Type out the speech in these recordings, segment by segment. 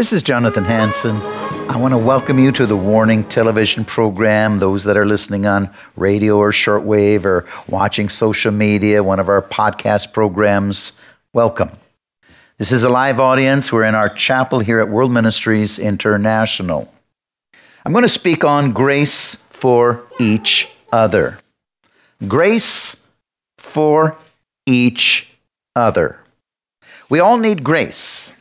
This is Jonathan Hanson. I want to welcome you to the Warning television program. Those that are listening on radio or shortwave or watching social media, one of our podcast programs, welcome. This is a live audience. We're in our chapel here at World Ministries International. I'm going to speak on grace for each other. Grace for each other. We all need grace.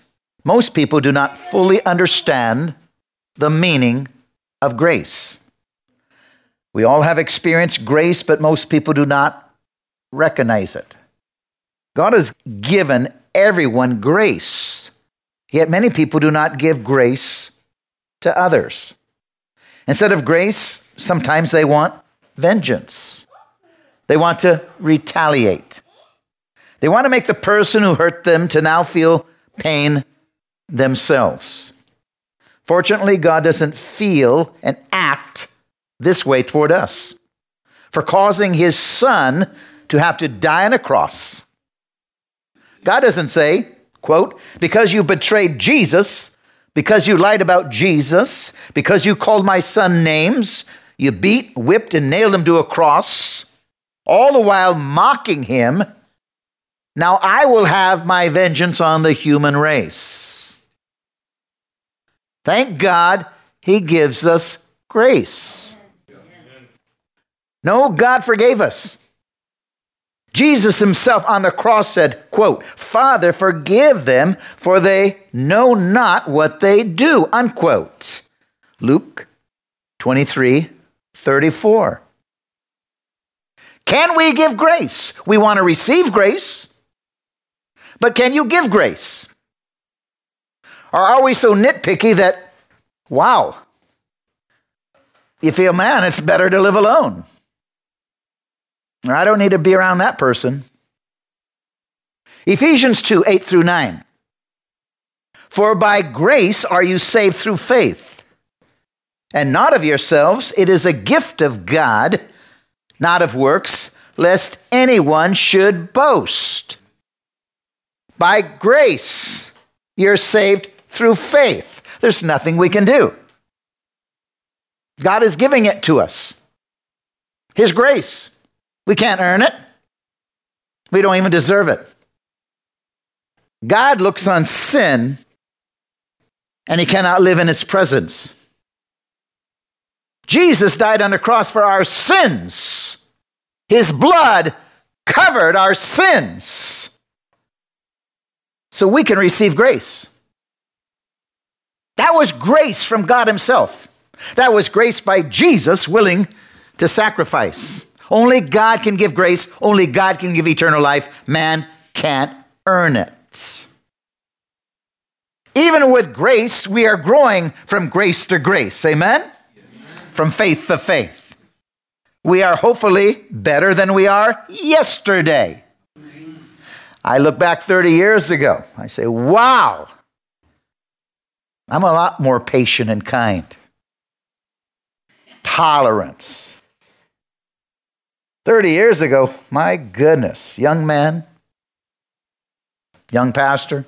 Most people do not fully understand the meaning of grace. We all have experienced grace, but most people do not recognize it. God has given everyone grace, yet many people do not give grace to others. Instead of grace, sometimes they want vengeance. They want to retaliate. They want to make the person who hurt them to now feel pain themselves. Fortunately, God doesn't feel and act this way toward us for causing his son to have to die on a cross. God doesn't say, quote, because you betrayed Jesus, because you lied about Jesus, because you called my son names, you beat, whipped, and nailed him to a cross, all the while mocking him. Now I will have my vengeance on the human race. Thank God he gives us grace. No, God forgave us. Jesus himself on the cross said, quote, Father, forgive them, for they know not what they do, unquote. Luke 23, 34. Can we give grace? We want to receive grace, but can you give grace? Or are we so nitpicky that, wow, you feel, man, it's better to live alone? Or I don't need to be around that person. Ephesians 2 8 through 9. For by grace are you saved through faith, and not of yourselves. It is a gift of God, not of works, lest anyone should boast. By grace you're saved through faith. There's nothing we can do. God is giving it to us. His grace. We can't earn it. We don't even deserve it. God looks on sin and he cannot live in its presence. Jesus died on the cross for our sins. His blood covered our sins. So we can receive grace. That was grace from God Himself. That was grace by Jesus willing to sacrifice. Only God can give grace. Only God can give eternal life. Man can't earn it. Even with grace, we are growing from grace to grace. Amen? Amen? From faith to faith. We are hopefully better than we are yesterday. I look back 30 years ago. I say, wow, I'm a lot more patient and kind. Tolerance. 30 years ago, my goodness, young man, young pastor,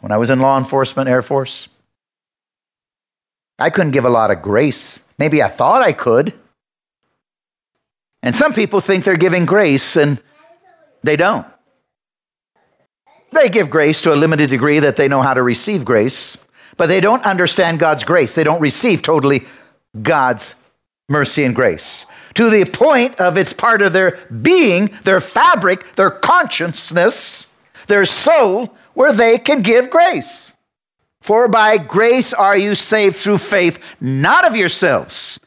when I was in law enforcement, Air Force, I couldn't give a lot of grace. Maybe I thought I could. And some people think they're giving grace and they don't. They give grace to a limited degree that they know how to receive grace but they don't understand God's grace. They don't receive totally God's mercy and grace to the point of it's part of their being, their fabric, their consciousness, their soul, where they can give grace. For by grace are you saved through faith, not of yourselves.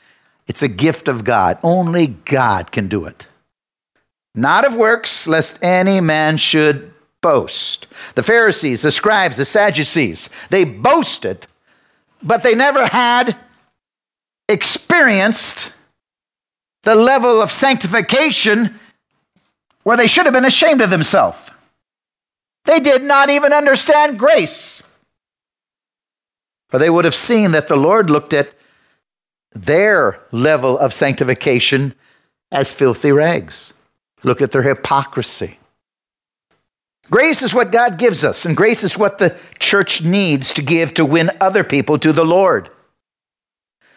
It's a gift of God. Only God can do it. Not of works, lest any man should boast. The Pharisees, the scribes, the Sadducees, they boasted, but they never had experienced the level of sanctification where they should have been ashamed of themselves. They did not even understand grace. Or they would have seen that the Lord looked at their level of sanctification as filthy rags, Look at their hypocrisy. Grace is what God gives us, and grace is what the church needs to give to win other people to the Lord,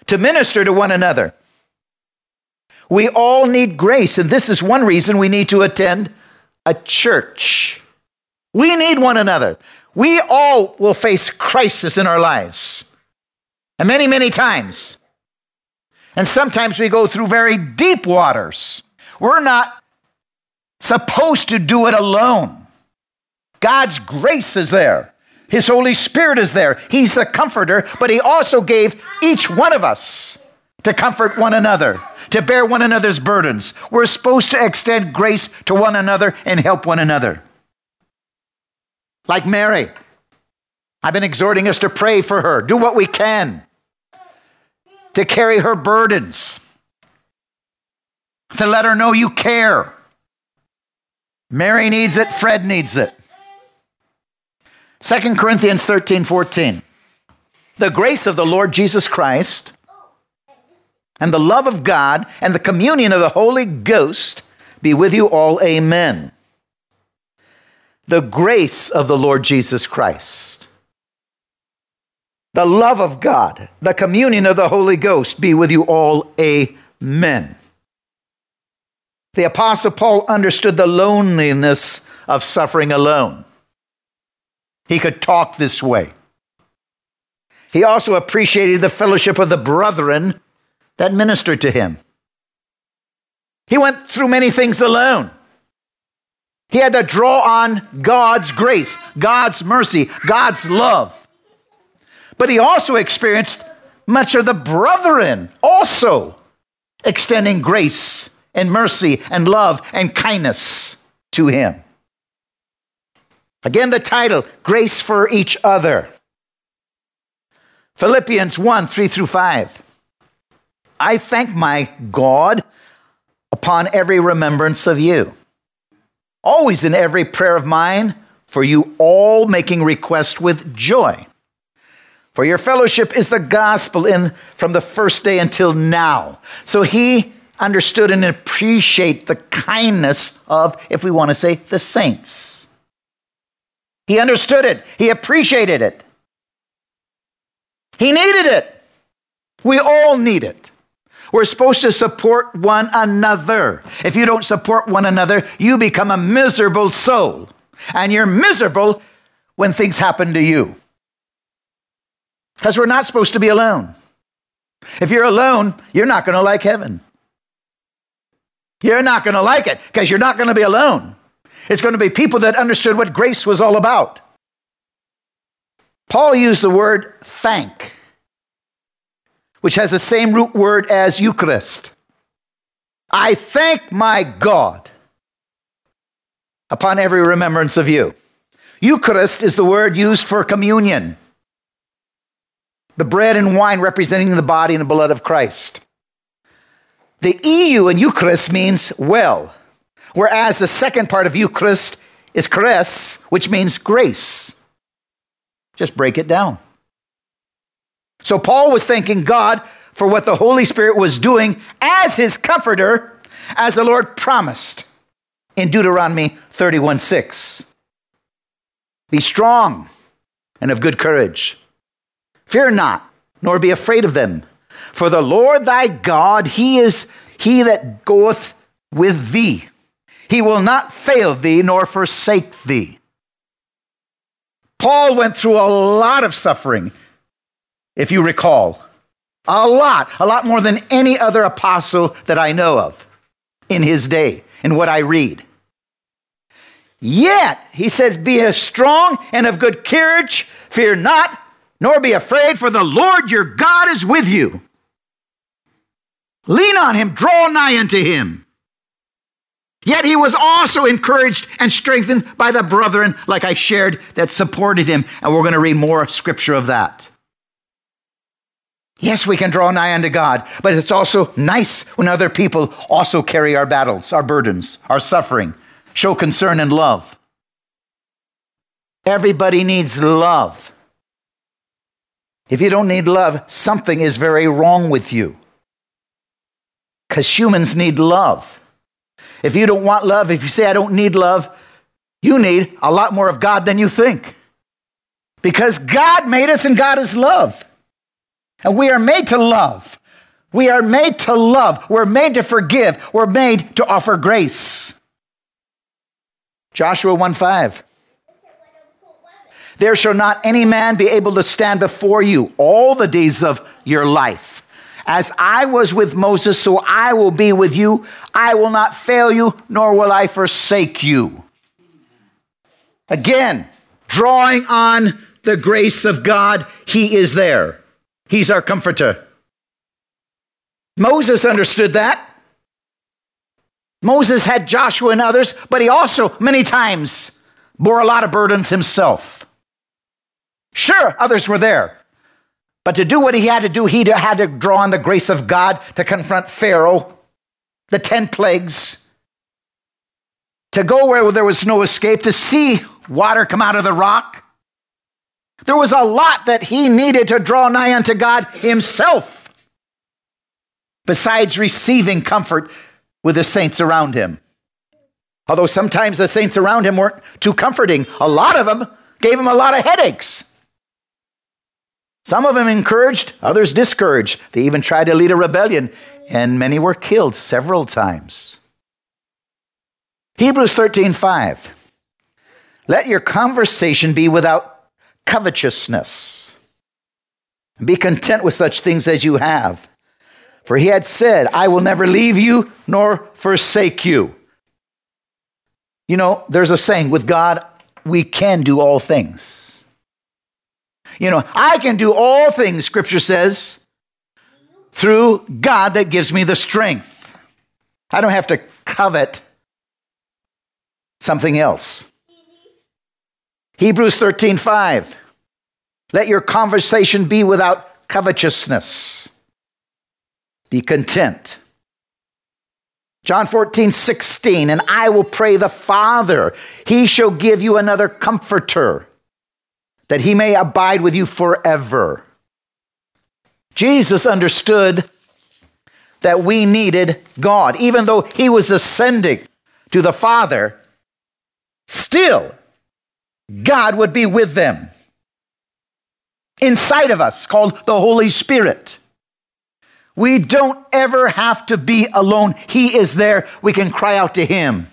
to minister to one another. We all need grace, and this is one reason we need to attend a church. We need one another. We all will face crisis in our lives, and many, many times. And sometimes we go through very deep waters. We're not supposed to do it alone. God's grace is there. His Holy Spirit is there. He's the comforter, but He also gave each one of us to comfort one another, to bear one another's burdens. We're supposed to extend grace to one another and help one another. Like Mary, I've been exhorting us to pray for her, do what we can to carry her burdens, to let her know you care. Mary needs it, Fred needs it. 2 Corinthians 13 14. The grace of the Lord Jesus Christ and the love of God and the communion of the Holy Ghost be with you all. Amen. The grace of the Lord Jesus Christ, the love of God, the communion of the Holy Ghost be with you all. Amen. The Apostle Paul understood the loneliness of suffering alone. He could talk this way. He also appreciated the fellowship of the brethren that ministered to him. He went through many things alone. He had to draw on God's grace, God's mercy, God's love. But he also experienced much of the brethren also extending grace and mercy and love and kindness to him. Again, the title, Grace for Each Other. Philippians 1 3 through 5. I thank my God upon every remembrance of you, always in every prayer of mine, for you all making request with joy. For your fellowship is the gospel in from the first day until now. So he understood and appreciated the kindness of, if we want to say, the saints. He understood it. He appreciated it. He needed it. We all need it. We're supposed to support one another. If you don't support one another, you become a miserable soul. And you're miserable when things happen to you. Because we're not supposed to be alone. If you're alone, you're not going to like heaven. You're not going to like it because you're not going to be alone. It's going to be people that understood what grace was all about. Paul used the word thank which has the same root word as Eucharist. I thank my God upon every remembrance of you. Eucharist is the word used for communion, the bread and wine representing the body and the blood of Christ. The EU in Eucharist means well, whereas the second part of Eucharist is charis, which means grace. Just break it down. So Paul was thanking God for what the Holy Spirit was doing as his comforter, as the Lord promised in Deuteronomy 31 6. Be strong and of good courage. Fear not, nor be afraid of them. For the Lord thy God, he is he that goeth with thee. He will not fail thee nor forsake thee. Paul went through a lot of suffering if you recall. A lot, a lot more than any other apostle that I know of in his day, in what I read. Yet, he says, Be strong and of good courage, fear not, nor be afraid, for the Lord your God is with you. Lean on him, draw nigh unto him. Yet he was also encouraged and strengthened by the brethren, like I shared, that supported him. And we're going to read more scripture of that. Yes, we can draw nigh unto God, but it's also nice when other people also carry our battles, our burdens, our suffering, show concern and love. Everybody needs love. If you don't need love, something is very wrong with you. Because humans need love. If you don't want love, if you say, I don't need love, You need a lot more of God than you think. Because God made us and God is love. And we are made to love. We are made to love. We're made to forgive. We're made to offer grace. Joshua 1 5. There shall not any man be able to stand before you all the days of your life. As I was with Moses, so I will be with you. I will not fail you, nor will I forsake you. Again, drawing on the grace of God, He is there. He's our comforter. Moses understood that. Moses had Joshua and others, but he also, many times, bore a lot of burdens himself. Sure, others were there. But to do what he had to do, he had to draw on the grace of God to confront Pharaoh, the 10 plagues, to go where there was no escape, to see water come out of the rock. There was a lot that he needed to draw nigh unto God himself besides receiving comfort with the saints around him. Although sometimes the saints around him weren't too comforting, a lot of them gave him a lot of headaches. Some of them encouraged, others discouraged. They even tried to lead a rebellion, and many were killed several times. Hebrews 13 5. Let your conversation be without covetousness. Be content with such things as you have. For he had said, I will never leave you nor forsake you. You know, there's a saying with God, we can do all things. You know, I can do all things, scripture says, through God that gives me the strength. I don't have to covet something else. Hebrews 13 5. Let your conversation be without covetousness. Be content. John 14, 16, and I will pray the Father, he shall give you another comforter, that he may abide with you forever. Jesus understood that we needed God. Even though he was ascending to the Father, still, God would be with them inside of us, called the Holy Spirit. We don't ever have to be alone. He is there. We can cry out to Him.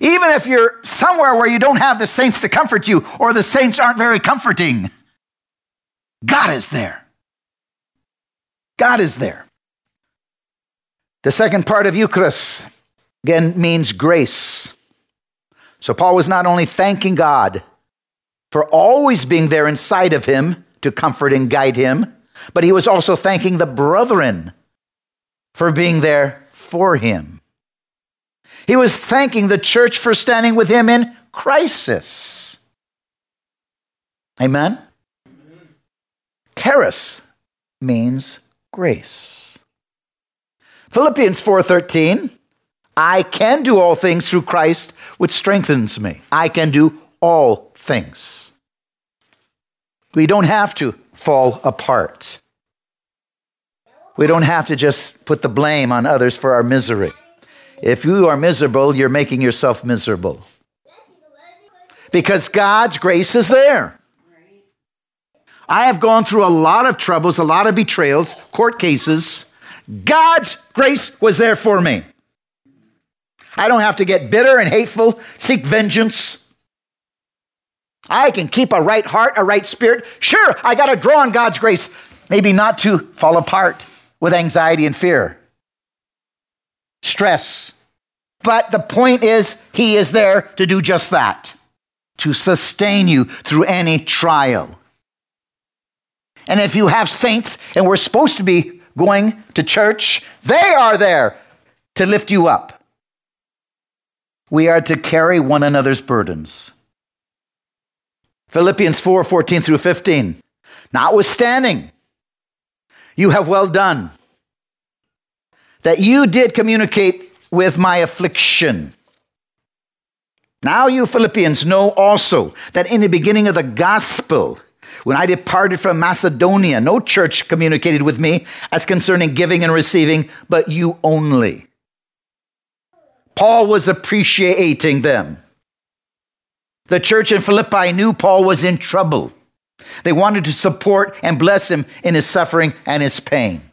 Even if you're somewhere where you don't have the saints to comfort you, or the saints aren't very comforting, God is there. God is there. The second part of Eucharist, again, means grace. So Paul was not only thanking God for always being there inside of him to comfort and guide him, but he was also thanking the brethren for being there for him. He was thanking the church for standing with him in crisis. Amen? Charis means grace. Philippians 4:13 I can do all things through Christ which strengthens me. I can do all things. We don't have to fall apart. We don't have to just put the blame on others for our misery. If you are miserable, you're making yourself miserable. Because God's grace is there. I have gone through a lot of troubles, a lot of betrayals, court cases. God's grace was there for me. I don't have to get bitter and hateful, seek vengeance. I can keep a right heart, a right spirit. Sure, I got to draw on God's grace, maybe not to fall apart with anxiety and fear, stress. But the point is, He is there to do just that, to sustain you through any trial. And if you have saints, and we're supposed to be going to church, they are there to lift you up. We are to carry one another's burdens. Philippians 4 14 through 15. Notwithstanding, you have well done, that you did communicate with my affliction. Now, you Philippians know also that in the beginning of the gospel, when I departed from Macedonia, no church communicated with me as concerning giving and receiving, but you only. Paul was appreciating them. The church in Philippi knew Paul was in trouble. They wanted to support and bless him in his suffering and his pain.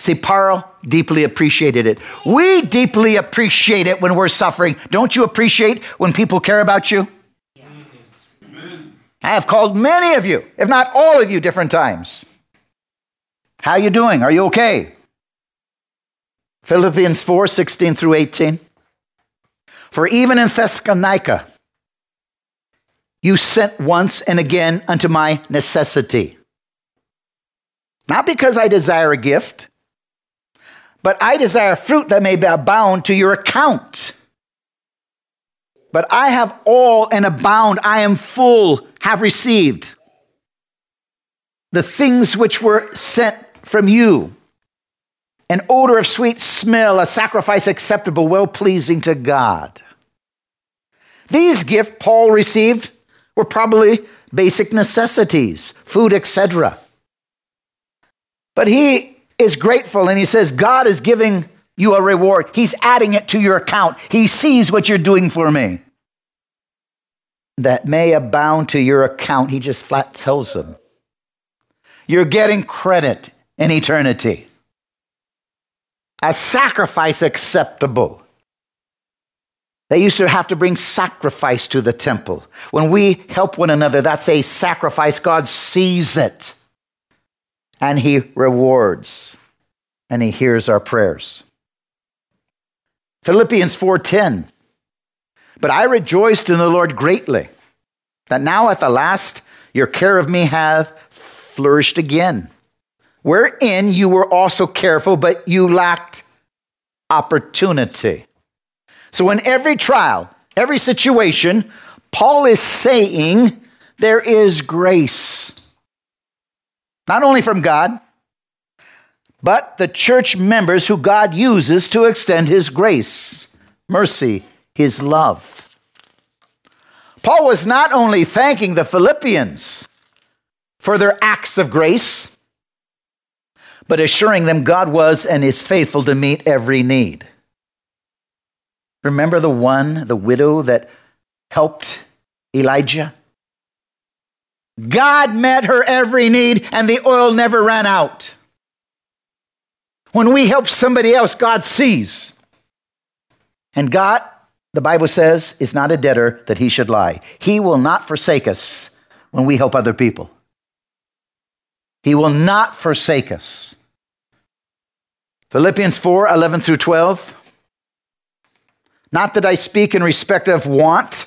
See, Paul deeply appreciated it. We deeply appreciate it when we're suffering. Don't you appreciate when people care about you? Yes. I have called many of you, if not all of you, different times. How are you doing? Are you okay? Philippians 4 16 through 18. For even in Thessalonica, you sent once and again unto my necessity. Not because I desire a gift, but I desire fruit that may abound to your account. But I have all and abound, I am full, have received the things which were sent from you an odor of sweet smell, a sacrifice acceptable, well pleasing to God. These gifts Paul received were probably basic necessities, food, etc. But he is grateful and he says, God is giving you a reward. He's adding it to your account. He sees what you're doing for me. That may abound to your account. He just flat tells them. You're getting credit in eternity a sacrifice acceptable. They used to have to bring sacrifice to the temple. When we help one another, that's a sacrifice. God sees it and He rewards and He hears our prayers. Philippians 4:10 But I rejoiced in the Lord greatly that now at the last your care of me hath flourished again wherein you were also careful, but you lacked opportunity. So, in every trial, every situation, Paul is saying there is grace. Not only from God, but the church members who God uses to extend his grace, mercy, his love. Paul was not only thanking the Philippians for their acts of grace, but assuring them God was and is faithful to meet every need. Remember the one, the widow that helped Elijah? God met her every need and the oil never ran out. When we help somebody else, God sees. And God, the Bible says, is not a debtor that he should lie. He will not forsake us when we help other people. He will not forsake us. Philippians 4 11 through 12. Not that I speak in respect of want,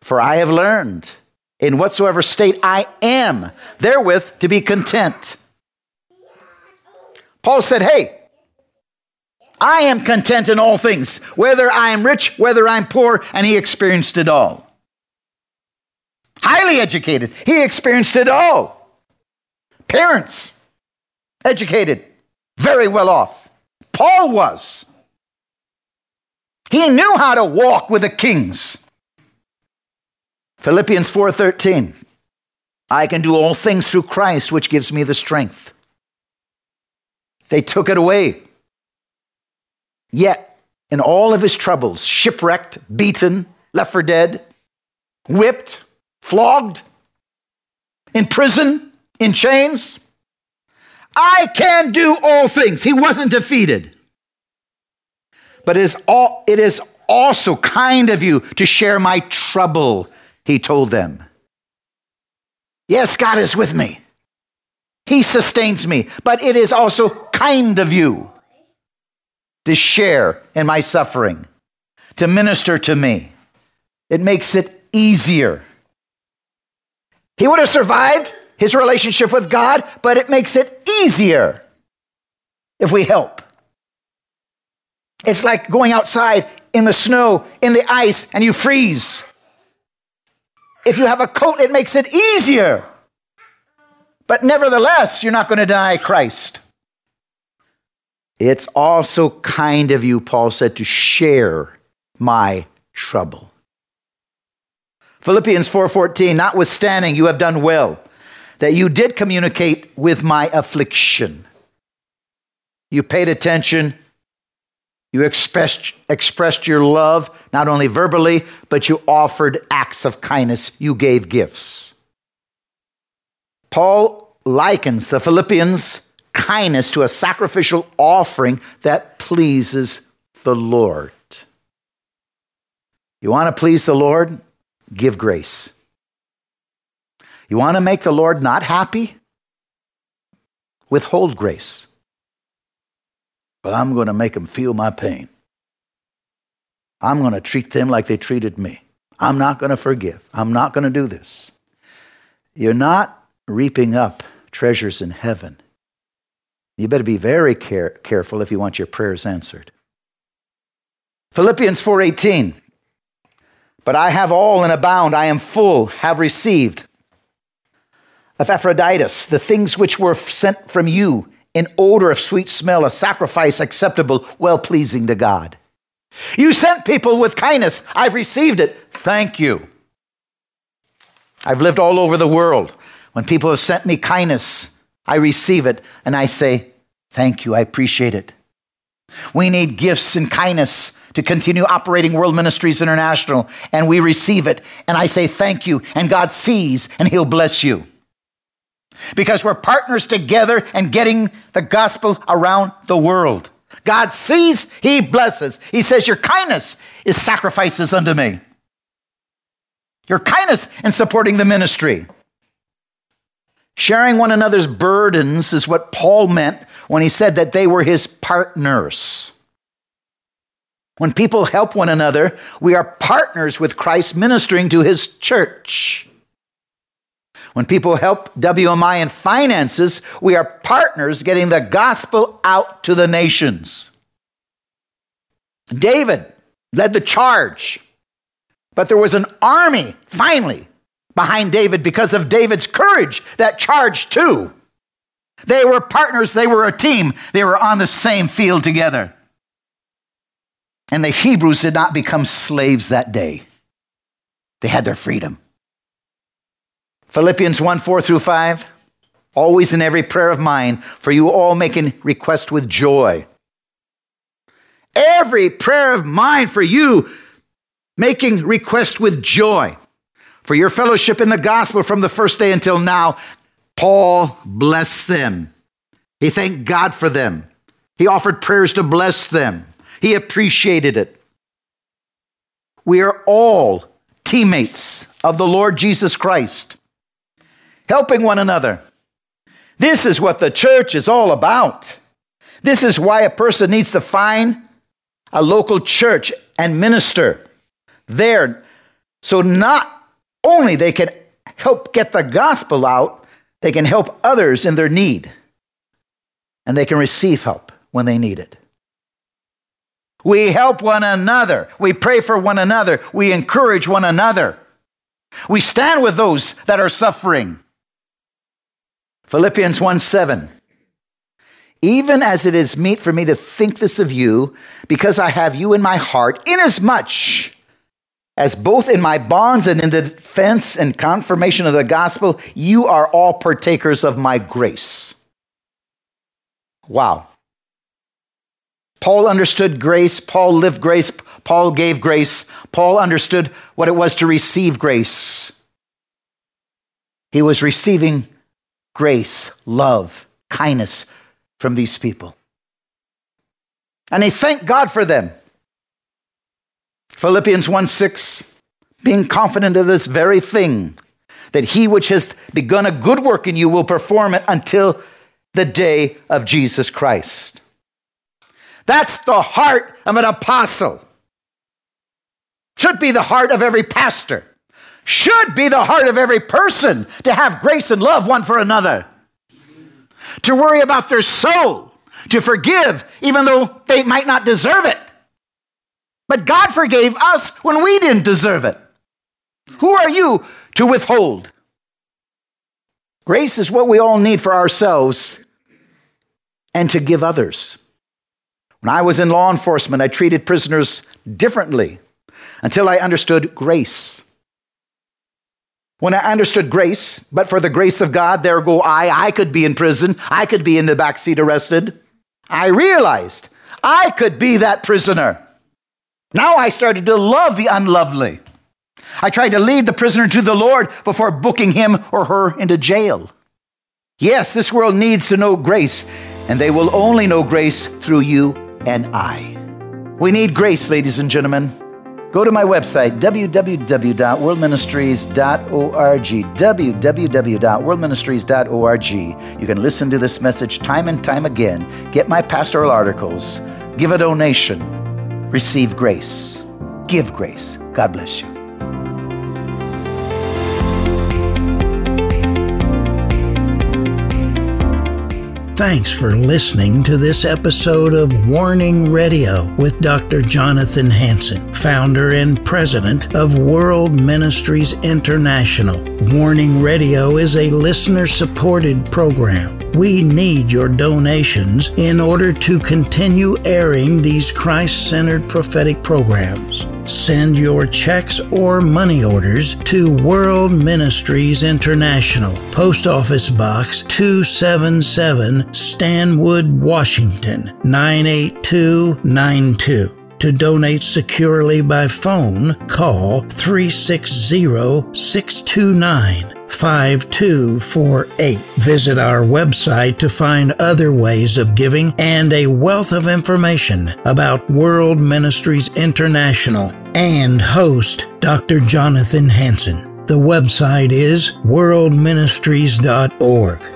for I have learned in whatsoever state I am, therewith to be content. Paul said, Hey, I am content in all things, whether I am rich, whether I'm poor, and he experienced it all. Highly educated, he experienced it all. Parents, educated, very well off. Paul was. He knew how to walk with the kings. Philippians 4:13 I can do all things through Christ which gives me the strength. They took it away. Yet in all of his troubles, shipwrecked, beaten, left for dead, whipped, flogged, in prison, in chains, I can do all things. He wasn't defeated. But it is, all, it is also kind of you to share my trouble, he told them. Yes, God is with me. He sustains me, but it is also kind of you to share in my suffering, to minister to me. It makes it easier. He would have survived his relationship with God, but it makes it easier if we help. It's like going outside in the snow, in the ice, and you freeze. If you have a coat, it makes it easier. But nevertheless, you're not going to deny Christ. It's also kind of you, Paul said, to share my trouble. Philippians 4:14 notwithstanding you have done well that you did communicate with my affliction. You paid attention, You expressed, expressed your love not only verbally, but you offered acts of kindness. You gave gifts. Paul likens the Philippians' kindness to a sacrificial offering that pleases the Lord. You want to please the Lord? Give grace. You want to make the Lord not happy? Withhold grace. But I'm going to make them feel my pain. I'm going to treat them like they treated me. I'm not going to forgive. I'm not going to do this. You're not reaping up treasures in heaven. You better be very care- careful if you want your prayers answered. Philippians 4:18 But I have all and abound I am full have received of Epaphroditus the things which were sent from you in odor of sweet smell a sacrifice acceptable well pleasing to God. You sent people with kindness I've received it thank you. I've lived all over the world when people have sent me kindness, I receive it and I say, Thank you, I appreciate it. We need gifts and kindness to continue operating World Ministries International, and we receive it. And I say, Thank you. And God sees, and He'll bless you. Because we're partners together and getting the gospel around the world. God sees, He blesses. He says, Your kindness is sacrifices unto me. Your kindness in supporting the ministry. Sharing one another's burdens is what Paul meant when he said that they were his partners. When people help one another, we are partners with Christ ministering to his church. When people help WMI in finances, we are partners getting the gospel out to the nations. David led the charge, but there was an army, finally, behind David because of David's courage that charged too. They were partners, they were a team, they were on the same field together. And the Hebrews did not become slaves that day, they had their freedom. Philippians 1 4 through 5. Always in every prayer of mine, for you all making request with joy. Every prayer of mine for you, making request with joy for your fellowship in the gospel from the first day until now. Paul blessed them. He thanked God for them. He offered prayers to bless them. He appreciated it. We are all teammates of the Lord Jesus Christ, helping one another. This is what the church is all about. This is why a person needs to find a local church and minister there. So, not only they can help get the gospel out, they can help others in their need. And they can receive help when they need it. We help one another. We pray for one another. We encourage one another. We stand with those that are suffering. Philippians 1 7. Even as it is meet for me to think this of you, because I have you in my heart, inasmuch as both in my bonds and in the defense and confirmation of the gospel, you are all partakers of my grace. Wow. Paul understood grace. Paul lived grace. Paul gave grace. Paul understood what it was to receive grace. He was receiving grace, love, kindness from these people. And he thanked God for them. Philippians 1 6, being confident of this very thing, that he which has begun a good work in you will perform it until the day of Jesus Christ. That's the heart of an apostle. Should be the heart of every pastor. Should be the heart of every person to have grace and love one for another. To worry about their soul. To forgive even though they might not deserve it. But God forgave us when we didn't deserve it. Who are you to withhold? Grace is what we all need for ourselves and to give others. When I was in law enforcement, I treated prisoners differently until I understood grace. When I understood grace, but for the grace of God, there go I. I could be in prison. I could be in the back seat arrested. I realized I could be that prisoner. Now I started to love the unlovely. I tried to lead the prisoner to the Lord before booking him or her into jail. Yes, this world needs to know grace, and they will only know grace through you and I. We need grace, ladies and gentlemen. Go to my website, www.worldministries.org. www.worldministries.org. You can listen to this message time and time again. Get my pastoral articles. Give a donation. Receive grace. Give grace. God bless you. Thanks for listening to this episode of Warning Radio with Dr. Jonathan Hanson, founder and president of World Ministries International. Warning Radio is a listener supported program. We need your donations in order to continue airing these Christ centered prophetic programs. Send your checks or money orders to World Ministries International, Post Office Box 277, Stanwood, Washington 98292. To donate securely by phone, call 360 629 5248. Visit our website to find other ways of giving and a wealth of information about World Ministries International and host Dr. Jonathan Hanson. The website is worldministries.org.